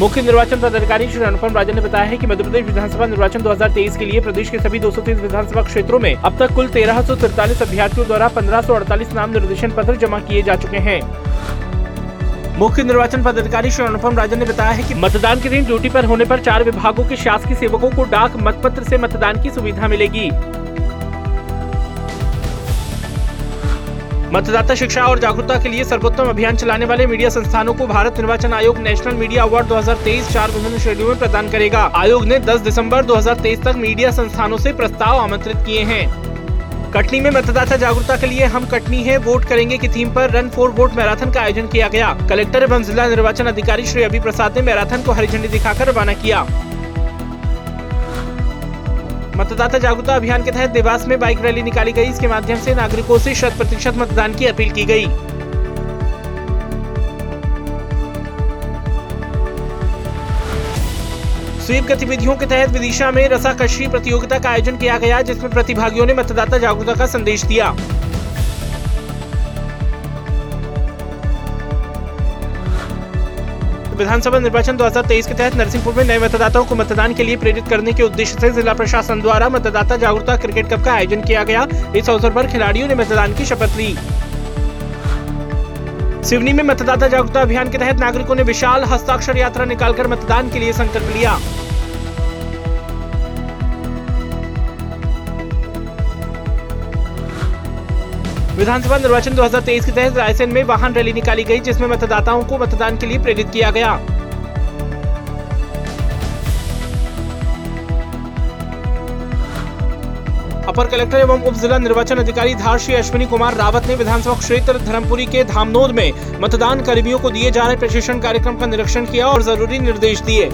मुख्य निर्वाचन पदाधिकारी श्री अनुपम राजन ने बताया है कि मध्य प्रदेश विधानसभा निर्वाचन 2023 के लिए प्रदेश के सभी 230 विधानसभा क्षेत्रों में अब तक कुल तेरह अभ्यर्थियों द्वारा पंद्रह नाम निर्देशन पत्र जमा किए जा चुके हैं। मुख्य निर्वाचन पदाधिकारी श्री अनुपम राजन ने बताया है कि मतदान के दिन ड्यूटी पर होने पर चार विभागों के शासकीय सेवकों को डाक मतपत्र से मतदान की सुविधा मिलेगी। मतदाता शिक्षा और जागरूकता के लिए सर्वोत्तम अभियान चलाने वाले मीडिया संस्थानों को भारत निर्वाचन आयोग नेशनल मीडिया अवार्ड 2023 चार विभिन्न श्रेणियों में प्रदान करेगा। आयोग ने 10 दिसंबर 2023 तक मीडिया संस्थानों से प्रस्ताव आमंत्रित किए हैं। कटनी में मतदाता जागरूकता के लिए हम कटनी है, वोट करेंगे की थीम पर रन फॉर वोट मैराथन का आयोजन किया गया। कलेक्टर एवं जिला निर्वाचन अधिकारी श्री अभि प्रसाद ने मैराथन को हरी झंडी दिखाकर रवाना किया। मतदाता जागरूकता अभियान के तहत देवास में बाइक रैली निकाली गई। इसके माध्यम से नागरिकों से शत प्रतिशत मतदान की अपील की गई। स्वीप गतिविधियों के तहत विदिशा में रसाकशी प्रतियोगिता का आयोजन किया गया, जिसमें प्रतिभागियों ने मतदाता जागरूकता का संदेश दिया। विधानसभा निर्वाचन 2023 के तहत नरसिंहपुर में नए मतदाताओं को मतदान के लिए प्रेरित करने के उद्देश्य से जिला प्रशासन द्वारा मतदाता जागरूकता क्रिकेट कप का आयोजन किया गया। इस अवसर पर खिलाड़ियों ने मतदान की शपथ ली। सिवनी में मतदाता जागरूकता अभियान के तहत नागरिकों ने विशाल हस्ताक्षर यात्रा निकालकर मतदान के लिए संकल्प लिया। विधानसभा निर्वाचन 2023 के तहत रायसेन में वाहन रैली निकाली गई, जिसमें मतदाताओं को मतदान के लिए प्रेरित किया गया। अपर कलेक्टर एवं उप जिला निर्वाचन अधिकारी धार श्री अश्विनी कुमार रावत ने विधानसभा क्षेत्र धर्मपुरी के धामनोद में मतदान कर्मियों को दिए जा रहे प्रशिक्षण कार्यक्रम का निरीक्षण किया और ज़रूरी निर्देश दिए।